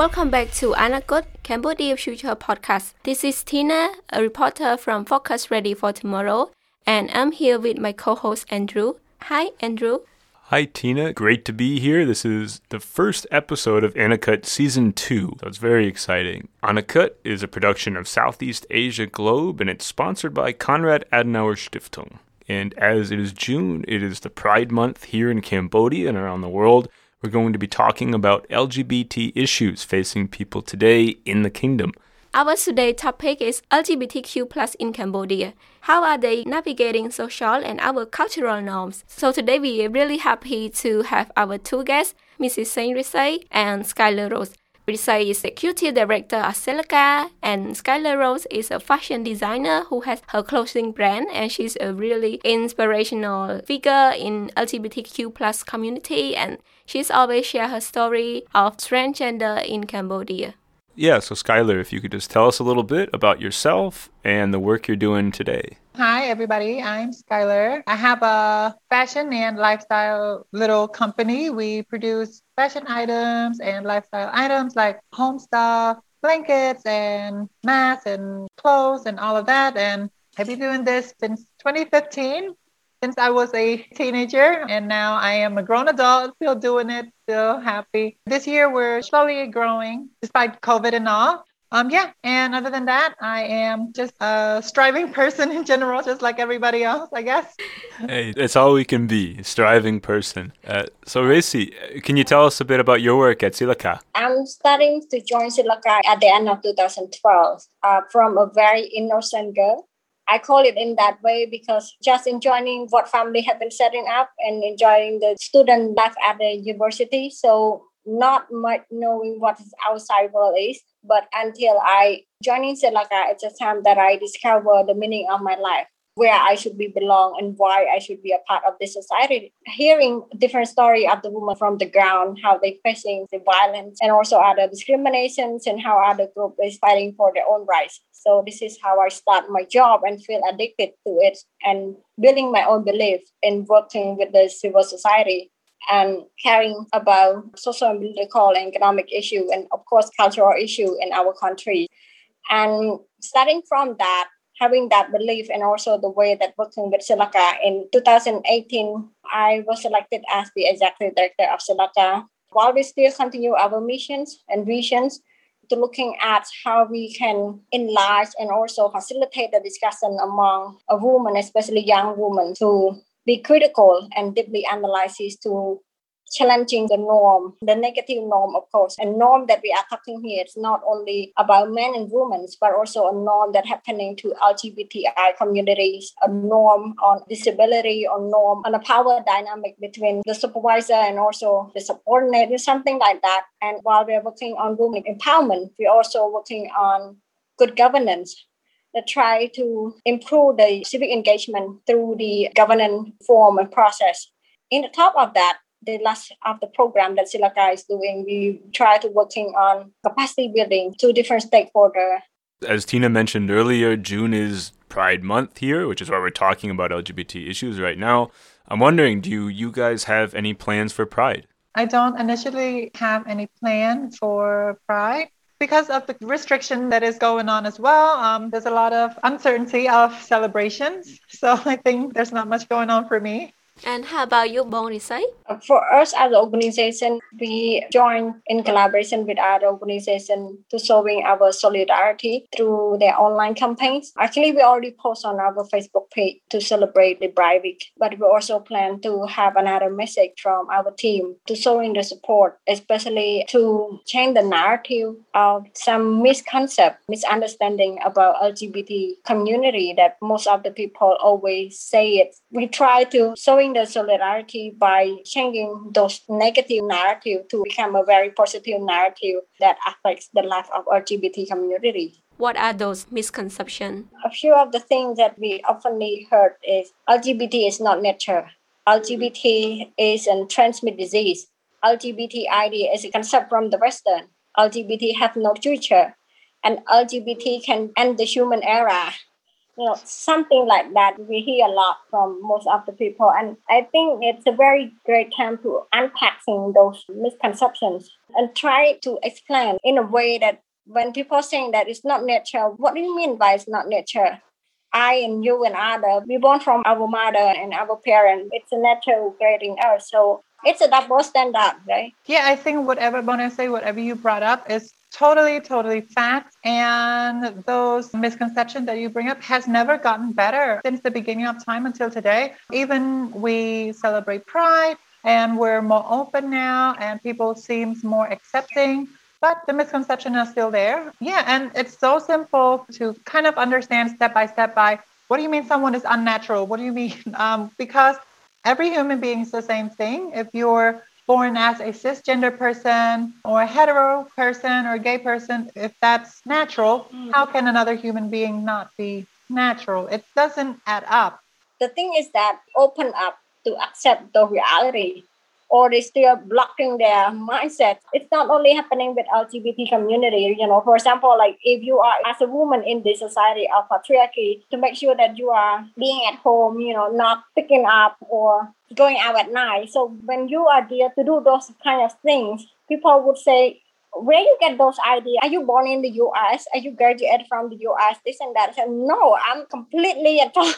Welcome back to Anakut Cambodia Future Podcast. This is Tina, a reporter from Focus Ready for Tomorrow, and I'm here with my co-host Andrew. Hi, Andrew. Hi, Tina. Great to be here. This is the first episode of Anakut Season 2, so it's very exciting. Anakut is a production of Southeast Asia Globe, and it's sponsored by Konrad Adenauer Stiftung. And as it is June, it is the Pride Month here in Cambodia and around the world. We're going to be talking about LGBT issues facing people today in the kingdom. Our today topic is LGBTQ plus in Cambodia. How are they navigating social and our cultural norms? So today we are really happy to have our two guests, Mrs. Saint Risay and Skylar Rose. Risay is the executive director of Silaka, and Skylar Rose is a fashion designer who has her clothing brand, and she's a really inspirational figure in LGBTQ plus community, and she's always share her story of transgender in Cambodia. Yeah, so Skylar, if you could just tell us a little bit about yourself and the work you're doing today. Hi, everybody. I'm Skylar. I have a fashion and lifestyle little company. We produce fashion items and lifestyle items like home stuff, blankets, and masks and clothes and all of that. And I've been doing this since 2015 since I was a teenager, and now I am a grown adult, still doing it, still happy. This year we're slowly growing despite COVID and all. Um, yeah, and other than that, I am just a striving person in general, just like everybody else, I guess. Hey, that's all we can be, striving person. Uh, so, Risay, can you tell us a bit about your work at Silaka? I'm starting to join Silaka at the end of 2012 uh, from a very innocent girl I call it in that way because just enjoying what family have been setting up and enjoying the student life at the university. So not much knowing what is outside world is, but until I joining Silaka, it's a time that I discover the meaning of my life where I should be belong and why I should be a part of this society. Hearing different story of the woman from the ground, how they facing the violence and also other discriminations and how other group is fighting for their own rights. So this is how I start my job and feel addicted to it and building my own belief in working with the civil society and caring about social political and economic issue and of course cultural issue in our country. And starting from that, having that belief and also the way that working with Silaka in 2018, I was selected as the executive director of Silaka. While we still continue our missions and visions, to looking at how we can enlarge and also facilitate the discussion among a woman, especially young women, to be critical and deeply analyze to challenging the norm, the negative norm, of course. A norm that we are talking here is not only about men and women, but also a norm that happening to LGBTI communities, a norm on disability, or norm on a power dynamic between the supervisor and also the subordinate, something like that. And while we're working on women empowerment, we're also working on good governance that try to improve the civic engagement through the governance form and process. In the top of that, the last of the program that Silaka is doing, we try to working on capacity building to different stakeholders. As Tina mentioned earlier, June is Pride Month here, which is why we're talking about LGBT issues right now. I'm wondering, do you guys have any plans for Pride? I don't initially have any plan for Pride because of the restriction that is going on as well. Um, there's a lot of uncertainty of celebrations, so I think there's not much going on for me. And how about you, Bon Risay? For us as an organization, we join in collaboration with other organizations to showing our solidarity through their online campaigns. Actually, we already post on our Facebook page to celebrate the Pride Week, but we also plan to have another message from our team to showing the support, especially to change the narrative of some misconcept, misunderstanding about LGBT community that most of the people always say it. We try to showing showing the solidarity by changing those negative narrative to become a very positive narrative that affects the life of LGBT community. What are those misconceptions? A few of the things that we often heard is LGBT is not nature. LGBT is a transmit disease. LGBT idea is a concept from the Western. LGBT have no future. And LGBT can end the human era you know, something like that we hear a lot from most of the people. And I think it's a very great time to unpacking those misconceptions and try to explain in a way that when people are saying that it's not nature, what do you mean by it's not nature? I and you and other, we born from our mother and our parents. It's a natural creating us. So it's a double standard, right? Yeah, I think whatever Bona say, whatever you brought up is totally, totally fact. And those misconceptions that you bring up has never gotten better since the beginning of time until today. Even we celebrate Pride and we're more open now and people seems more accepting but the misconception is still there. Yeah, and it's so simple to kind of understand step by step by what do you mean someone is unnatural? What do you mean? Um, because every human being is the same thing. If you're born as a cisgender person or a hetero person or a gay person, if that's natural, mm. how can another human being not be natural? It doesn't add up. The thing is that open up to accept the reality or they still blocking their mindset. It's not only happening with LGBT community, you know, for example, like if you are as a woman in this society of patriarchy, to make sure that you are being at home, you know, not picking up or going out at night. So when you are there to do those kind of things, people would say, where you get those ideas? Are you born in the US? Are you graduated from the US? This and that. Said, no, I'm completely at all,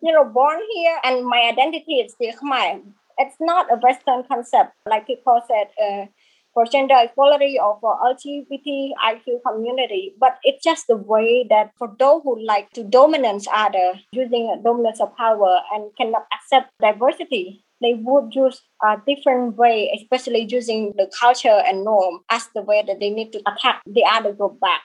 you know, born here and my identity is still Khmer it's not a Western concept, like people said, uh, for gender equality or for LGBTIQ community, but it's just the way that for those who like to dominance other, using a dominance of power and cannot accept diversity, they would use a different way, especially using the culture and norm as the way that they need to attack the other group back.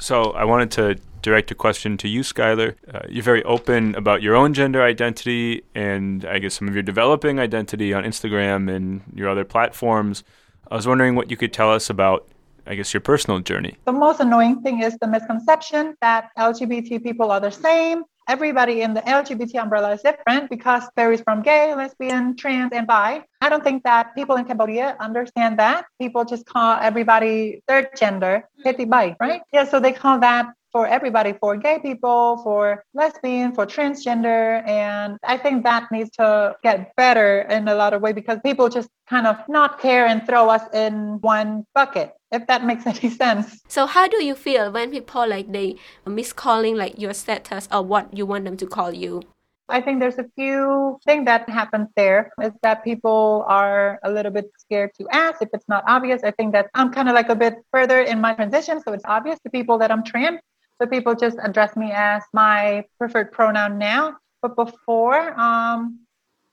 So I wanted to direct a question to you, Skylar. Uh, you're very open about your own gender identity and I guess some of your developing identity on Instagram and your other platforms. I was wondering what you could tell us about, I guess, your personal journey. The most annoying thing is the misconception that LGBT people are the same. Everybody in the LGBT umbrella is different because varies from gay, lesbian, trans, and bi. I don't think that people in Cambodia understand that. People just call everybody third gender, petty bi, right? Yeah, so they call that for everybody, for gay people, for lesbian, for transgender. And I think that needs to get better in a lot of ways because people just kind of not care and throw us in one bucket if that makes any sense. So how do you feel when people like they miscalling like your status or what you want them to call you? I think there's a few things that happens there is that people are a little bit scared to ask if it's not obvious. I think that I'm kind of like a bit further in my transition, so it's obvious to people that I'm trans. So people just address me as my preferred pronoun now. But before, um,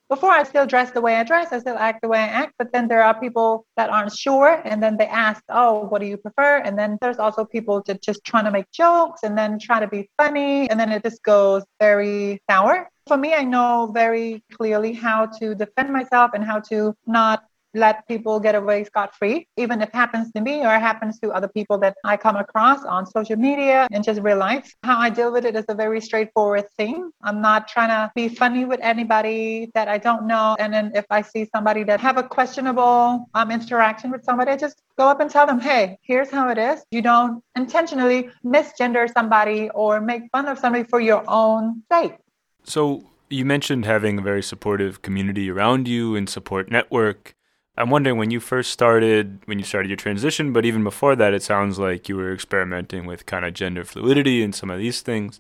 before I still dress the way I dress, I still act the way I act. But then there are people that aren't sure, and then they ask, "Oh, what do you prefer?" And then there's also people that just trying to make jokes and then try to be funny, and then it just goes very sour. For me, I know very clearly how to defend myself and how to not let people get away scot free, even if it happens to me or happens to other people that I come across on social media and just real life. How I deal with it is a very straightforward thing. I'm not trying to be funny with anybody that I don't know. And then if I see somebody that have a questionable um, interaction with somebody, I just go up and tell them, hey, here's how it is. You don't intentionally misgender somebody or make fun of somebody for your own sake. So you mentioned having a very supportive community around you and support network. I'm wondering when you first started, when you started your transition, but even before that, it sounds like you were experimenting with kind of gender fluidity and some of these things.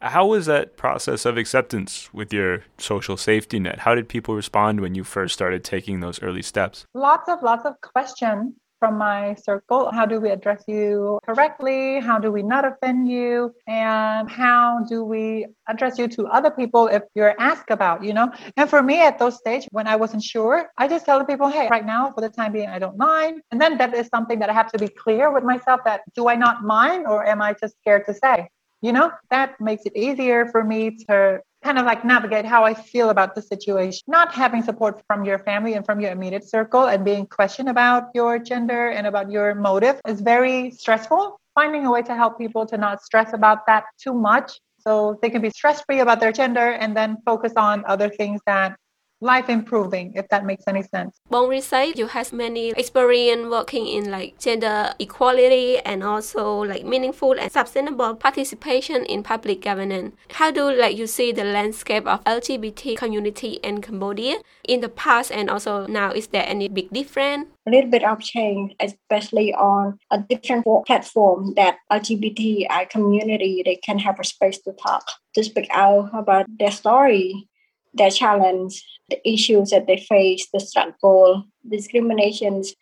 How was that process of acceptance with your social safety net? How did people respond when you first started taking those early steps? Lots of lots of questions from my circle. How do we address you correctly? How do we not offend you? And how do we address you to other people if you're asked about, you know? And for me at those stage when I wasn't sure, I just tell the people, hey, right now for the time being, I don't mind. And then that is something that I have to be clear with myself that do I not mind or am I just scared to say? You know, that makes it easier for me to kind of like navigate how I feel about the situation. Not having support from your family and from your immediate circle and being questioned about your gender and about your motive is very stressful. Finding a way to help people to not stress about that too much so they can be stress free about their gender and then focus on other things that life improving, if that makes any sense. Bonri said you have many experience working in like gender equality and also like meaningful and sustainable participation in public governance. How do like you see the landscape of LGBT community in Cambodia in the past and also now? Is there any big difference? a little bit of change, especially on a different platform that LGBTI community they can have a space to talk, to speak out about their story, their challenge, the issues that they face, the struggle, discriminations,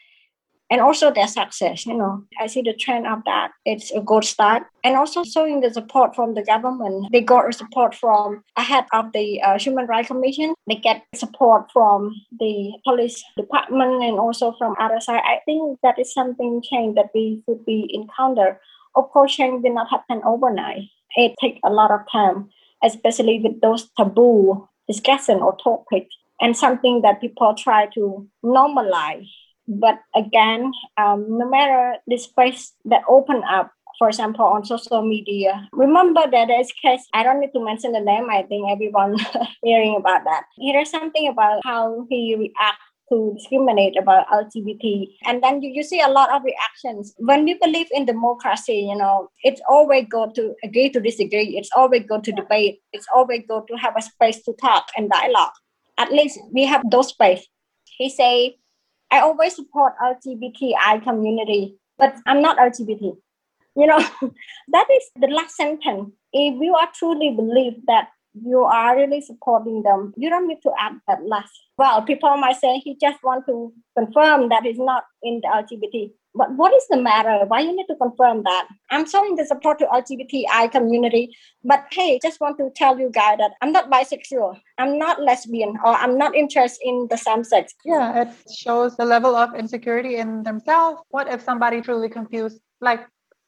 and also their success. You know, I see the trend of that. It's a good start, and also showing the support from the government. They got support from ahead of the uh, Human Rights Commission. They get support from the police department and also from other side. I think that is something change that we should be encounter. Of course, change will not happen overnight. It takes a lot of time, especially with those taboo discussion or topic and something that people try to normalize. But again, um, no matter the space that open up, for example, on social media, remember that there's case, I don't need to mention the name, I think everyone hearing about that. Here's something about how he react to discriminate about LGBT. And then you, you see a lot of reactions. When we believe in democracy, you know, it's always go to agree to disagree. It's always go to debate. It's always go to have a space to talk and dialogue. At least we have those space. He say, I always support LGBTI community, but I'm not LGBT. You know, that is the last sentence. If you are truly believe that you are really supporting them. You don't need to add that last. Well, people might say he just want to confirm that he's not in the LGBT. But what is the matter? Why you need to confirm that? I'm showing the support to LGBTI community, but hey, just want to tell you guys that I'm not bisexual, I'm not lesbian, or I'm not interested in the same sex. Yeah, it shows the level of insecurity in themselves. What if somebody truly confused, like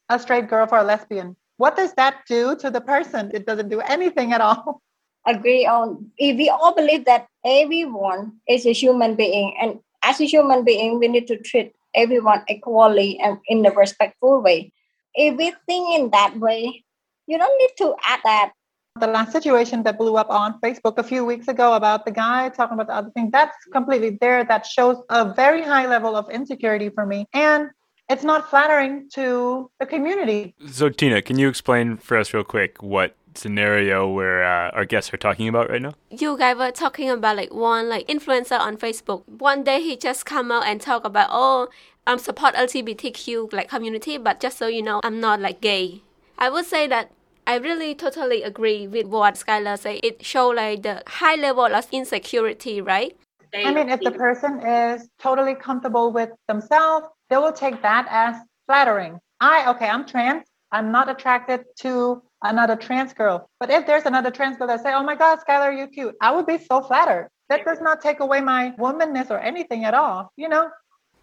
a straight girl for a lesbian? What does that do to the person? It doesn't do anything at all. Agree on if we all believe that everyone is a human being, and as a human being, we need to treat everyone equally and in a respectful way. If we think in that way, you don't need to add that. The last situation that blew up on Facebook a few weeks ago about the guy talking about the other thing, that's completely there. That shows a very high level of insecurity for me. And it's not flattering to the community. So, Tina, can you explain for us real quick what scenario where uh, our guests are talking about right now? You guys were talking about like one like influencer on Facebook. One day he just come out and talk about oh I'm support LGBTQ like community, but just so you know, I'm not like gay. I would say that I really totally agree with what Skylar said. It show like the high level of insecurity, right? I mean, if the person is totally comfortable with themselves, they will take that as flattering. I, okay, I'm trans. I'm not attracted to another trans girl. But if there's another trans girl that say, oh my God, Skylar, you cute, I would be so flattered. That does not take away my womanness or anything at all, you know?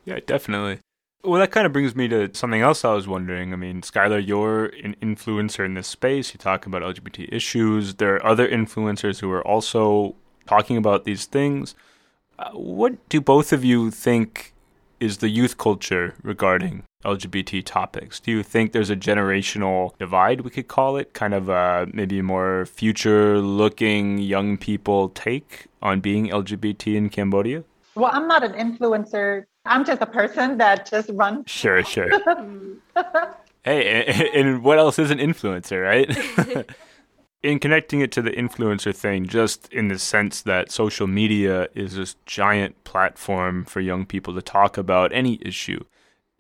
Yeah, definitely. Well, that kind of brings me to something else I was wondering. I mean, Skylar, you're an influencer in this space. You talk about LGBT issues. There are other influencers who are also talking about these things. Uh, what do both of you think is the youth culture regarding LGBT topics? Do you think there's a generational divide, we could call it, kind of a maybe more future looking young people take on being LGBT in Cambodia? Well, I'm not an influencer. I'm just a person that just runs. Sure, sure. hey, and what else is an influencer, right? in connecting it to the influencer thing, just in the sense that social media is this giant platform for young people to talk about any issue.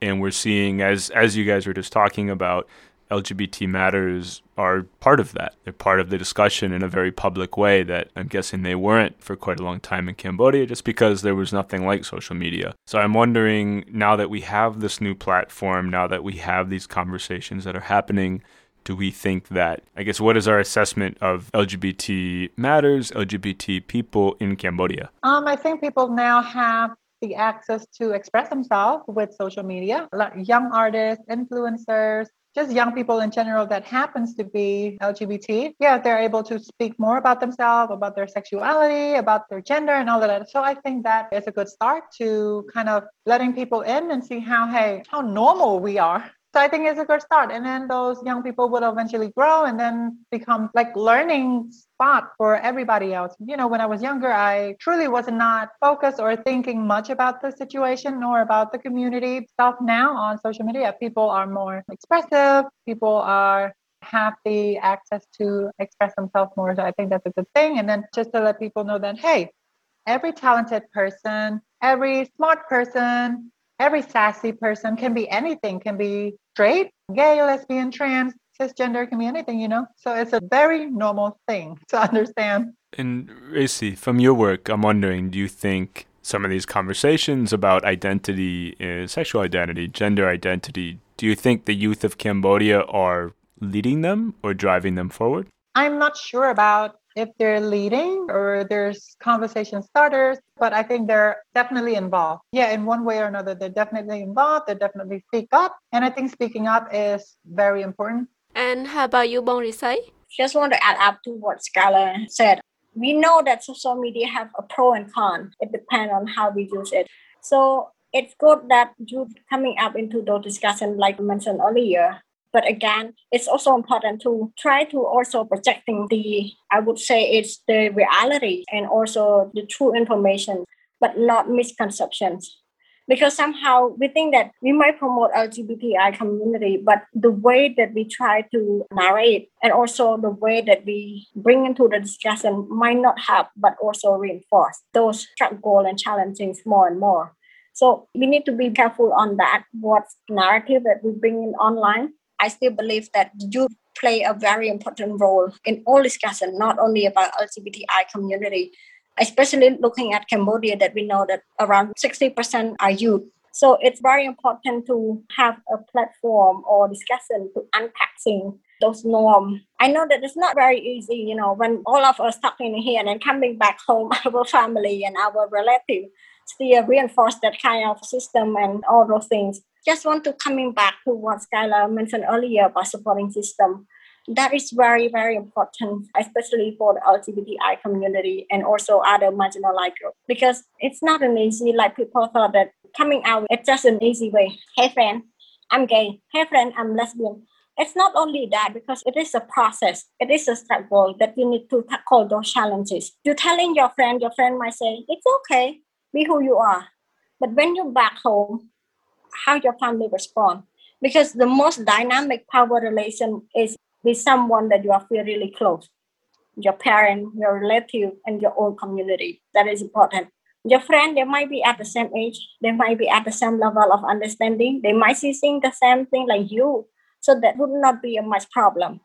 And we're seeing, as as you guys were just talking about, LGBT matters are part of that. They're part of the discussion in a very public way that I'm guessing they weren't for quite a long time in Cambodia just because there was nothing like social media. So I'm wondering now that we have this new platform, now that we have these conversations that are happening, do we think that, I guess, what is our assessment of LGBT matters, LGBT people in Cambodia? Um, I think people now have the access to express themselves with social media, like young artists, influencers, just young people in general that happens to be LGBT. Yeah, they're able to speak more about themselves, about their sexuality, about their gender, and all of that. So I think that is a good start to kind of letting people in and see how, hey, how normal we are So I think it's a good start. And then those young people will eventually grow and then become like learning spot for everybody else. You know, when I was younger, I truly was not focused or thinking much about the situation nor about the community stuff. Now on social media, people are more expressive. People are have the access to express themselves more. So I think that's a good thing. And then just to let people know that, hey, every talented person, every smart person, every sassy person can be anything, can be straight, gay, lesbian, trans, cisgender, can be anything, you know? So it's a very normal thing to understand. And Risay, from your work, I'm wondering, do you think some of these conversations about identity, uh, sexual identity, gender identity, do you think the youth of Cambodia are leading them or driving them forward? I'm not sure about if they're leading or there's conversation starters, but I think they're definitely involved. Yeah, in one way or another, they're definitely involved. They definitely speak up. And I think speaking up is very important. And how about you, Bon Risay? Just want to add up to what Skylar said. We know that social media have a pro and con. It depends on how we use it. So it's good that you coming up into those discussions like I mentioned earlier but again it's also important to try to also projecting the i would say it's the reality and also the true information but not misconceptions. Because somehow we think that we might promote lgbti community but the way that we try to narrate and also the way that we bring into the discussion might not help but also reinforce those struggle and challenges more and more. So we need to be careful on that what narrative that we bring in online I still believe that you play a very important role in all discussion, not only about LGBTI community, especially looking at Cambodia that we know that around 60% are youth. So it's very important to have a platform or discussion to unpacking those norms. I know that it's not very easy, you know, when all of us talking here and then coming back home, our family and our relative still reinforce that kind of system and all those things just want to coming back to what Skylar mentioned earlier about supporting system. That is very, very important, especially for the LGBTI community and also other marginalized groups, because it's not an easy, like people thought that coming out, it's just an easy way. Hey, friend, I'm gay. Hey, friend, I'm lesbian. It's not only that because it is a process. It is a struggle that you need to tackle those challenges. You're telling your friend, your friend might say, it's okay, be who you are. But when you're back home, how your family respond. Because the most dynamic power relation is with someone that you are feel really close. Your parent your relative and your own community. That is important. Your friend they might be at the same age. They might be at the same level of understanding. They might see things the same thing like you. So that would not be a much problem.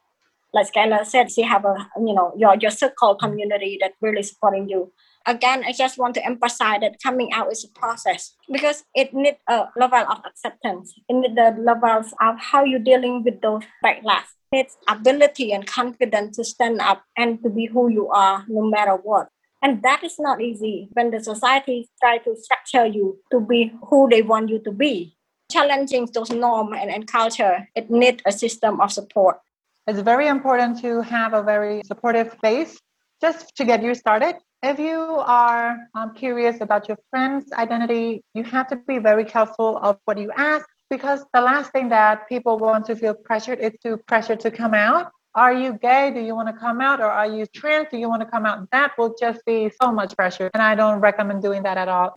Like Skylar said, she have a you know your your circle community that really supporting you again, I just want to emphasize that coming out is a process because it needs a level of acceptance. It needs the levels of how you're dealing with those backlash. It's ability and confidence to stand up and to be who you are no matter what. And that is not easy when the society try to structure you to be who they want you to be. Challenging those norms and, and culture, it needs a system of support. It's very important to have a very supportive base just to get you started if you are um, curious about your friend's identity, you have to be very careful of what you ask because the last thing that people want to feel pressured is to pressure to come out. Are you gay? Do you want to come out? Or are you trans? Do you want to come out? That will just be so much pressure. And I don't recommend doing that at all.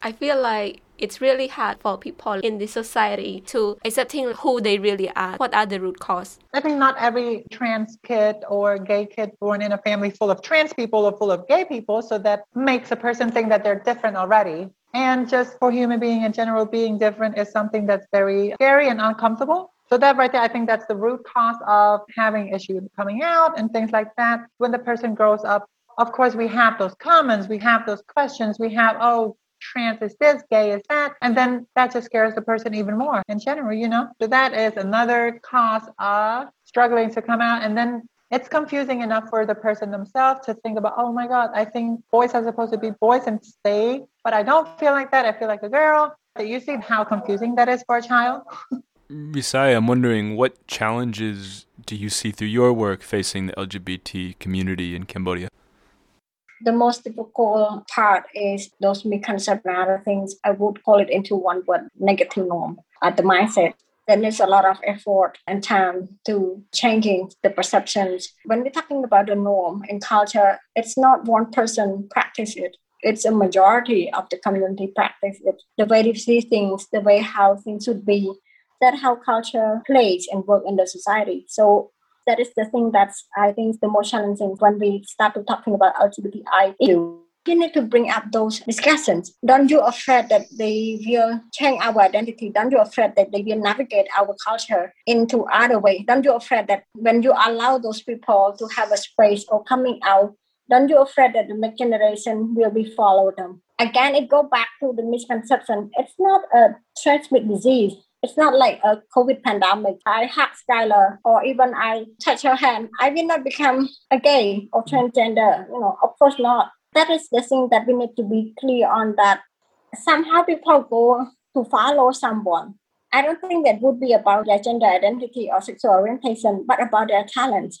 I feel like it's really hard for people in this society to accepting who they really are. What are the root cause? I think not every trans kid or gay kid born in a family full of trans people or full of gay people, so that makes a person think that they're different already. And just for human being in general, being different is something that's very scary and uncomfortable. So that right there, I think that's the root cause of having issues coming out and things like that. When the person grows up, of course, we have those comments, we have those questions, we have, oh, trans is this, gay is that. And then that just scares the person even more in general, you know? So that is another cause of struggling to come out. And then it's confusing enough for the person themselves to think about, oh my God, I think boys are supposed to be boys and stay, but I don't feel like that. I feel like a girl. Do you see how confusing that is for a child? Risay, I'm wondering what challenges do you see through your work facing the LGBT community in Cambodia? The most difficult part is those misconceptions and other things. I would call it into one word, negative norm, uh, the mindset. there needs a lot of effort and time to changing the perceptions. When we're talking about the norm and culture, it's not one person practice it. It's a majority of the community practice it. The way they see things, the way how things should be. that how culture plays and work in the society. So that is the thing that's I think the most challenging when we start to talking about LGBTI you need to bring up those discussions. Don't you afraid that they will change our identity? Don't you afraid that they will navigate our culture into other way? Don't you afraid that when you allow those people to have a space or coming out, don't you afraid that the next generation will be follow them? Again, it go back to the misconception. It's not a transmitted disease. It's not like a COVID pandemic. I hug Skylar or even I touch her hand. I will not become a gay or transgender. You know, of course not that is the thing that we need to be clear on that somehow people go to follow someone. I don't think that would be about their gender identity or sexual orientation, but about their talent.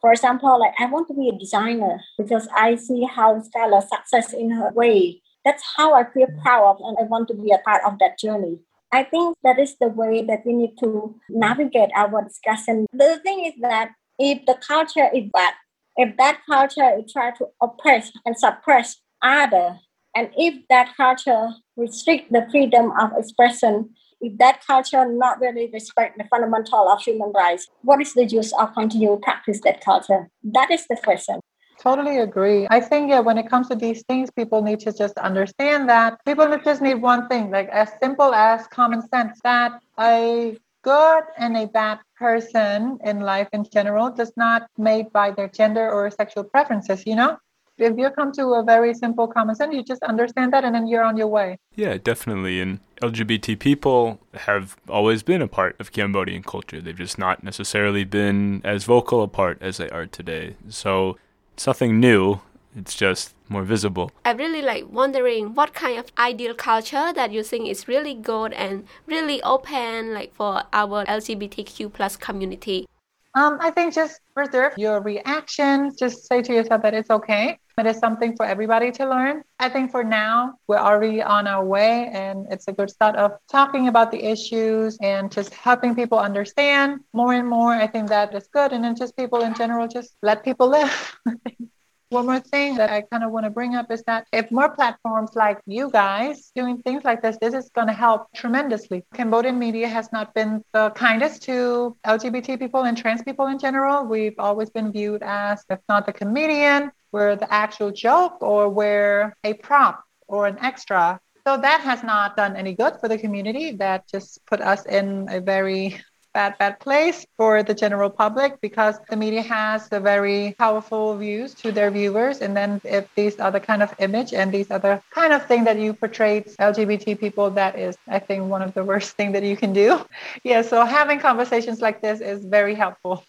For example, like I want to be a designer because I see how Skylar success in her way. That's how I feel proud of and I want to be a part of that journey. I think that is the way that we need to navigate our discussion. The thing is that if the culture is bad, if that culture is try to oppress and suppress other, and if that culture restrict the freedom of expression, if that culture not really respect the fundamental of human rights, what is the use of continue practice that culture? That is the question. Totally agree. I think yeah, when it comes to these things, people need to just understand that people just need one thing, like as simple as common sense, that a good and a bad person in life in general does not made by their gender or sexual preferences, you know? If you come to a very simple common sense, you just understand that and then you're on your way. Yeah, definitely. And LGBT people have always been a part of Cambodian culture. They've just not necessarily been as vocal a part as they are today. So it's nothing new. It's just more visible. I'm really like wondering what kind of ideal culture that you think is really good and really open like for our LGBTQ plus community. Um, I think just reserve your reaction. Just say to yourself that it's okay. It is something for everybody to learn. I think for now, we're already on our way, and it's a good start of talking about the issues and just helping people understand more and more. I think that is good. And then just people in general, just let people live. One more thing that I kind of want to bring up is that if more platforms like you guys doing things like this, this is going to help tremendously. Cambodian media has not been the kindest to LGBT people and trans people in general. We've always been viewed as, if not the comedian, we're the actual joke or we're a prop or an extra. So that has not done any good for the community. That just put us in a very bad, bad place for the general public because the media has the very powerful views to their viewers. And then if these are the kind of image and these are the kind of thing that you portray LGBT people, that is, I think, one of the worst thing that you can do. Yeah. So having conversations like this is very helpful.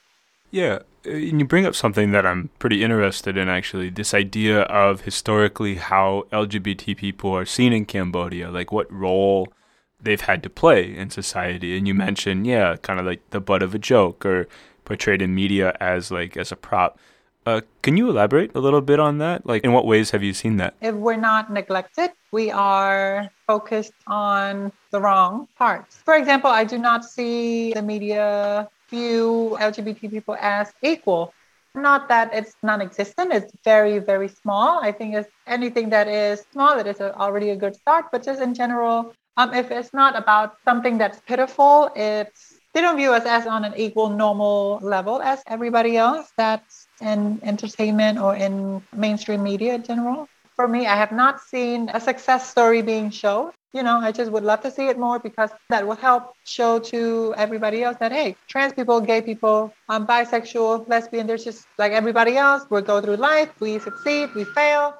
Yeah, and you bring up something that I'm pretty interested in actually this idea of historically how LGBT people are seen in Cambodia, like what role they've had to play in society. And you mentioned, yeah, kind of like the butt of a joke or portrayed in media as like as a prop. Uh, can you elaborate a little bit on that? Like, in what ways have you seen that? If we're not neglected, we are focused on the wrong parts. For example, I do not see the media view LGBT people as equal. Not that it's non-existent; it's very, very small. I think it's anything that is small, it is already a good start. But just in general, um, if it's not about something that's pitiful, it's they don't view us as on an equal normal level as everybody else that's in entertainment or in mainstream media in general. For me, I have not seen a success story being shown. You know, I just would love to see it more because that will help show to everybody else that hey, trans people, gay people, um, bisexual, lesbian, there's just like everybody else. We go through life, we succeed, we fail,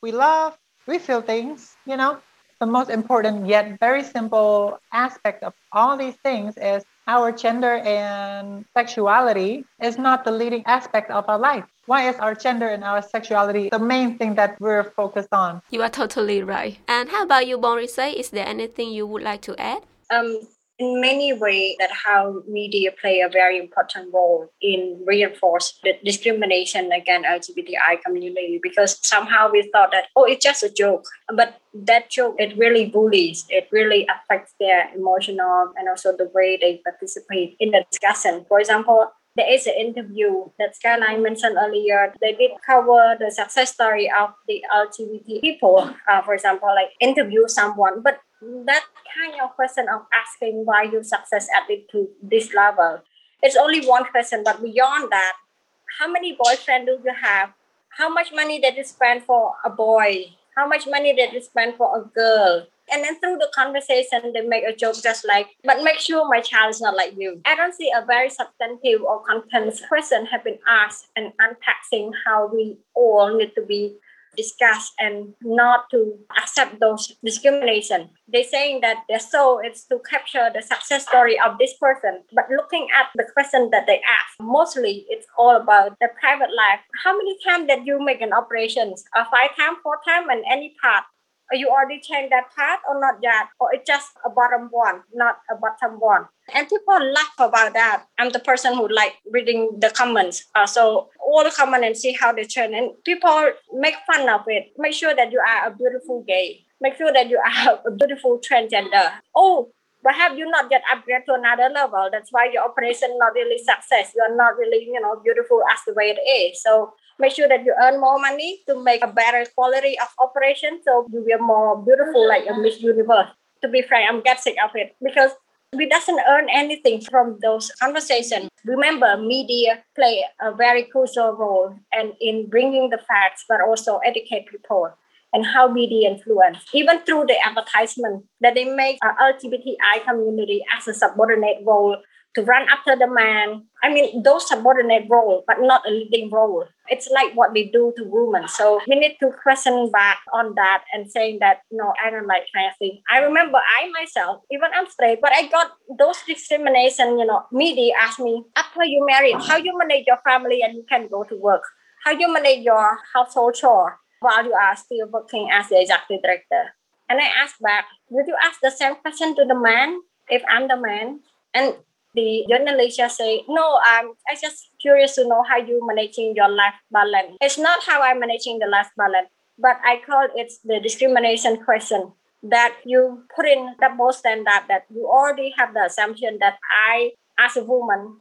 we love, we feel things, you know the most important yet very simple aspect of all these things is our gender and sexuality is not the leading aspect of our life. Why is our gender and our sexuality the main thing that we're focused on? You are totally right. And how about you, Bon Risay? Is there anything you would like to add? Um, in many ways that how media play a very important role in reinforce the discrimination against LGBTI community because somehow we thought that oh it's just a joke but that joke it really bullies it really affects their emotional and also the way they participate in the discussion for example there is an interview that Skylar mentioned earlier. They did cover the success story of the LGBT people, uh, for example, like interview someone. But that kind of question of asking why you success at it to this level, it's only one question. But beyond that, how many boyfriend do you have? How much money did you spend for a boy? How much money did you spend for a girl? And then through the conversation, they make a joke just like, but make sure my child is not like you. I don't see a very substantive or content question have been asked and unpacking how we all need to be discussed and not to accept those discrimination. They're saying that their soul is to capture the success story of this person. But looking at the question that they ask, mostly it's all about the private life. How many times did you make an operation? A five time, four time, and any part? Are you already changed that part or not yet? Or it's just a bottom one, not a bottom one? And people laugh about that. I'm the person who like reading the comments. Uh, so all the comment and see how they turn. And people make fun of it. Make sure that you are a beautiful gay. Make sure that you are a beautiful transgender. Oh, but have you not yet upgrade to another level? That's why your operation not really success. You are not really, you know, beautiful as the way it is. So make sure that you earn more money to make a better quality of operation so you will more beautiful like a Miss Universe. To be frank, I'm get sick of it because we doesn't earn anything from those conversations. Remember, media play a very crucial role and in bringing the facts, but also educate people and how media influence, even through the advertisement that they make our LGBTI community as a subordinate role to run after the man. I mean, those subordinate role, but not a leading role. It's like what they do to women. So we need to question back on that and saying that, no, I don't like trans. I remember I myself, even I'm straight, but I got those discrimination, you know, media asked me, after you married, how you manage your family and you can go to work? How you manage your household chore while you are still working as the executive director? And I asked back, would you ask the same question to the man if I'm the man? And the journalist just say, no, I'm I just curious to know how you managing your life balance. It's not how I'm managing the life balance, but I call it the discrimination question that you put in double standard that you already have the assumption that I, as a woman,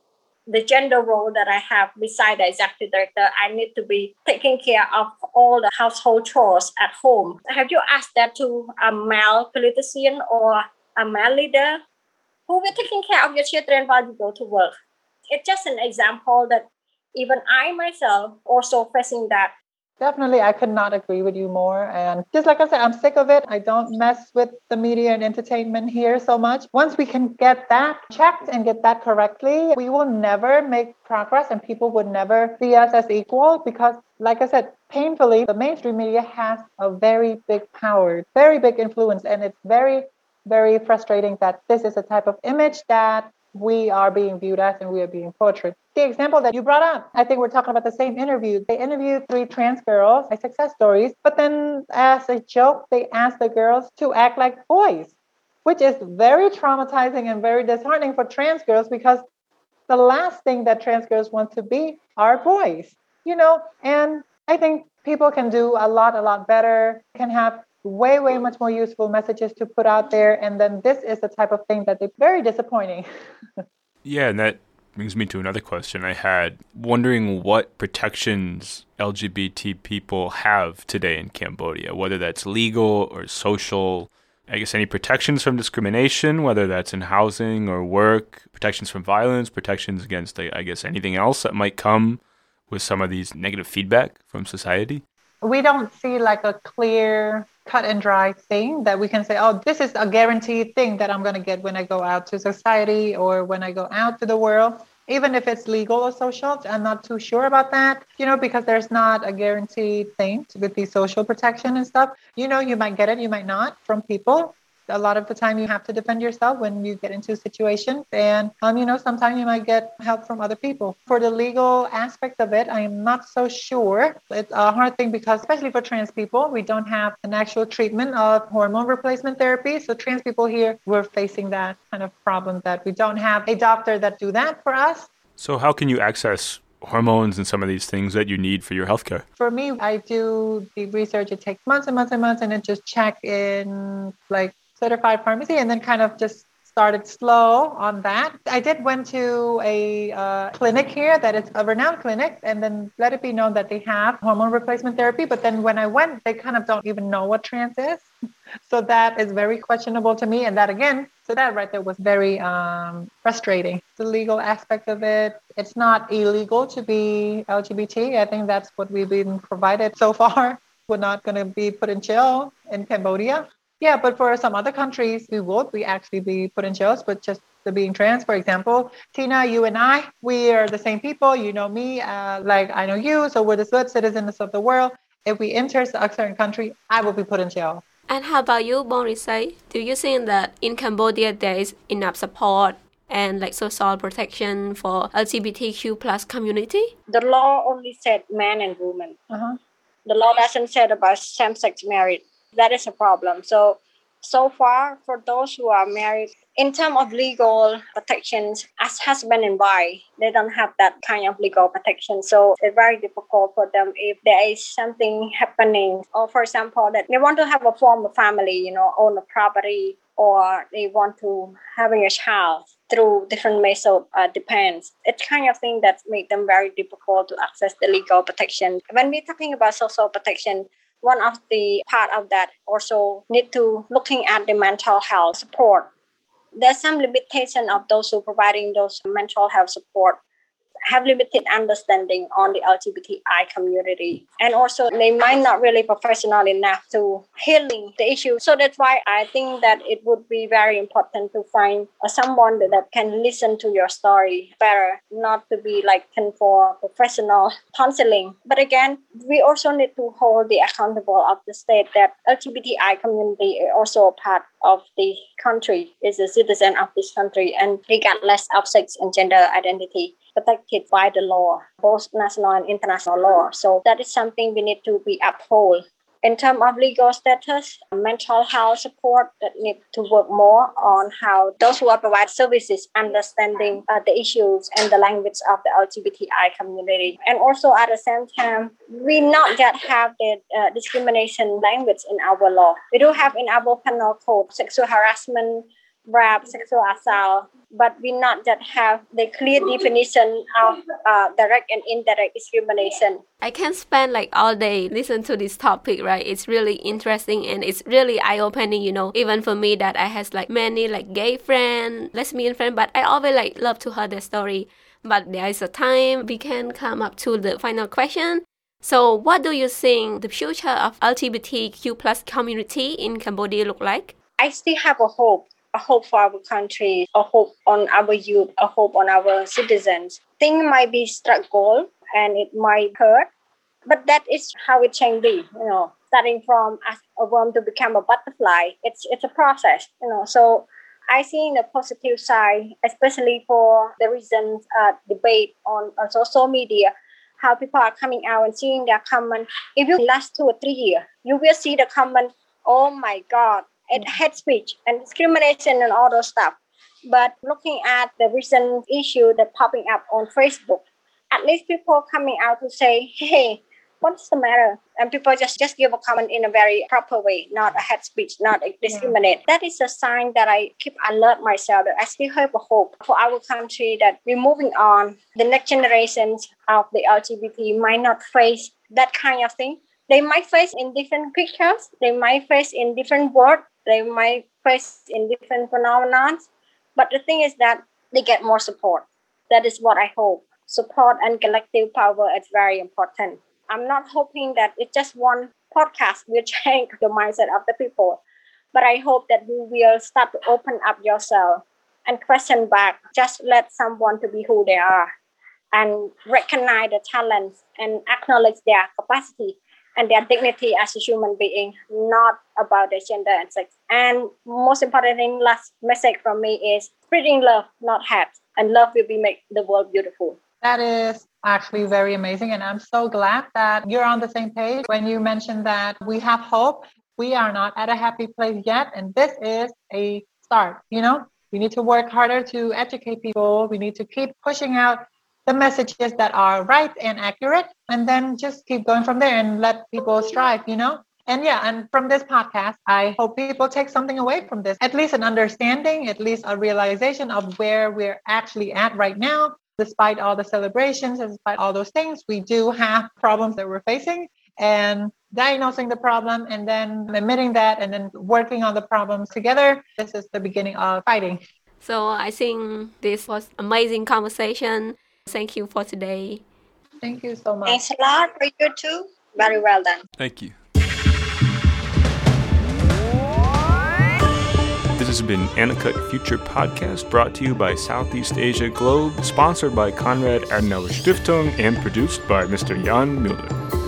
the gender role that I have beside the executive director, I need to be taking care of all the household chores at home. Have you asked that to a male politician or a male leader? Who will taking care of your children while you go to work. It's just an example that even I myself also facing that. Definitely, I could not agree with you more. And just like I said, I'm sick of it. I don't mess with the media and entertainment here so much. Once we can get that checked and get that correctly, we will never make progress and people would never see us as equal because, like I said, painfully, the mainstream media has a very big power, very big influence, and it's very very frustrating that this is a type of image that we are being viewed as and we are being portrayed. The example that you brought up, I think we're talking about the same interview. They interviewed three trans girls, like success stories, but then as a joke, they asked the girls to act like boys, which is very traumatizing and very disheartening for trans girls because the last thing that trans girls want to be are boys, you know? And I think people can do a lot, a lot better, can have way, way much more useful messages to put out there. And then this is the type of thing that they're very disappointing. yeah, and that brings me to another question I had wondering what protections LGBT people have today in Cambodia, whether that's legal or social. I guess any protections from discrimination, whether that's in housing or work, protections from violence, protections against, I guess, anything else that might come with some of these negative feedback from society? We don't see like a clear cut and dry thing that we can say, oh, this is a guaranteed thing that I'm going to get when I go out to society or when I go out to the world. Even if it's legal or social, I'm not too sure about that, you know, because there's not a guaranteed thing with the social protection and stuff. You know, you might get it, you might not from people. A lot of the time you have to defend yourself when you get into situations and um, you know sometimes you might get help from other people. For the legal aspect of it i am not so sure. It's a hard thing because especially for trans people we don't have an actual treatment of hormone replacement therapy. So trans people here we're facing that kind of problem that we don't have a doctor that do that for us. So how can you access hormones and some of these things that you need for your healthcare? For me, I do the research. It takes months and months and months, and then just check in like certified pharmacy, and then kind of just started slow on that. I did went to a uh, clinic here that is a renowned clinic, and then let it be known that they have hormone replacement therapy. But then when I went, they kind of don't even know what trans is, so that is very questionable to me. And that again, so that right there was very um, frustrating. The legal aspect of it, it's not illegal to be LGBT. I think that's what we've been provided so far. We're not going to be put in jail in Cambodia. Yeah, but for some other countries, we would. We actually be put in jails, but just the being trans, for example, Tina, you and I, we are the same people. You know me, uh, like I know you, so we're the good citizens of the world. If we enter a certain country, I will be put in jail. And how about you, Bon Risay? Do you think that in Cambodia there is enough support and like social protection for LGBTQ plus community? The law only said man and woman. Uh-huh. The law doesn't say about same-sex marriage that is a problem. So, so far, for those who are married, in terms of legal protections, as husband and wife, they don't have that kind of legal protection. So it's very difficult for them if there is something happening, or for example, that they want to have a form of family, you know, own a property, or they want to having a child through different methods uh, depends. It's kind of thing that make them very difficult to access the legal protection. When we're talking about social protection, one of the part of that also need to looking at the mental health support. There's some limitation of those who providing those mental health support have limited understanding on the LGBTI community. And also they might not really professional enough to healing the issue. So that's why I think that it would be very important to find someone that, that can listen to your story better, not to be like for professional counseling. But again, we also need to hold the accountable of the state that LGBTI community is also a part of the country, is a citizen of this country, and regardless of sex and gender identity protected by the law, both national and international law. So that is something we need to be uphold. In terms of legal status, mental health support that need to work more on how those who are provide services understanding uh, the issues and the language of the LGBTI community. And also at the same time, we not yet have the uh, discrimination language in our law. We do have in our penal code sexual harassment, rape, sexual assault, but we not yet have the clear definition of uh, direct and indirect discrimination. I can spend like all day listen to this topic, right? It's really interesting and it's really eye opening, you know. Even for me, that I has like many like gay friend, lesbian friend, but I always like love to hear the story. But there is a time we can come up to the final question. So, what do you think the future of LGBTQ plus community in Cambodia look like? I still have a hope a hope for our country, a hope on our youth, a hope on our citizens. Things might be struggle and it might hurt, but that is how it can be. You know, starting from a worm to become a butterfly, it's it's a process. You know, so I see in the positive side, especially for the recent uh, debate on, on social media, how people are coming out and seeing their comment. If you last two or three years, you will see the comment, oh my God, it hate speech and discrimination and all those stuff. But looking at the recent issue that popping up on Facebook, at least people coming out to say, hey, what's the matter? And people just, just give a comment in a very proper way, not a hate speech, not a discriminate. Yeah. That is a sign that I keep alert myself that I still have a hope for our country that we're moving on. The next generations of the LGBT might not face that kind of thing. They might face in different pictures, they might face in different words, they might face in different phenomena, but the thing is that they get more support. That is what I hope. Support and collective power is very important. I'm not hoping that it's just one podcast will change the mindset of the people, but I hope that you will start to open up yourself and question back. Just let someone to be who they are and recognize the talents and acknowledge their capacity and their dignity as a human being, not about their gender and sex. And most important thing, last message from me is spreading love, not hate, and love will be make the world beautiful. That is actually very amazing. And I'm so glad that you're on the same page when you mentioned that we have hope. We are not at a happy place yet. And this is a start. You know, we need to work harder to educate people. We need to keep pushing out the messages that are right and accurate and then just keep going from there and let people strive you know? And yeah and from this podcast i hope people take something away from this. At least an understanding at least a realization of where we're actually at right now. Despite all the celebrations and despite all those things we do have problems that we're facing and diagnosing the problem and then admitting that and then working on the problems together. This is the beginning of fighting. So i think this was amazing conversation Thank you for today. Thank you so much. Thanks a lot for you too. Very well done. Thank you. This has been Anacut Future Podcast brought to you by Southeast Asia Globe, sponsored by Konrad Adenauer Stiftung, and produced by Mr. Jan Müller.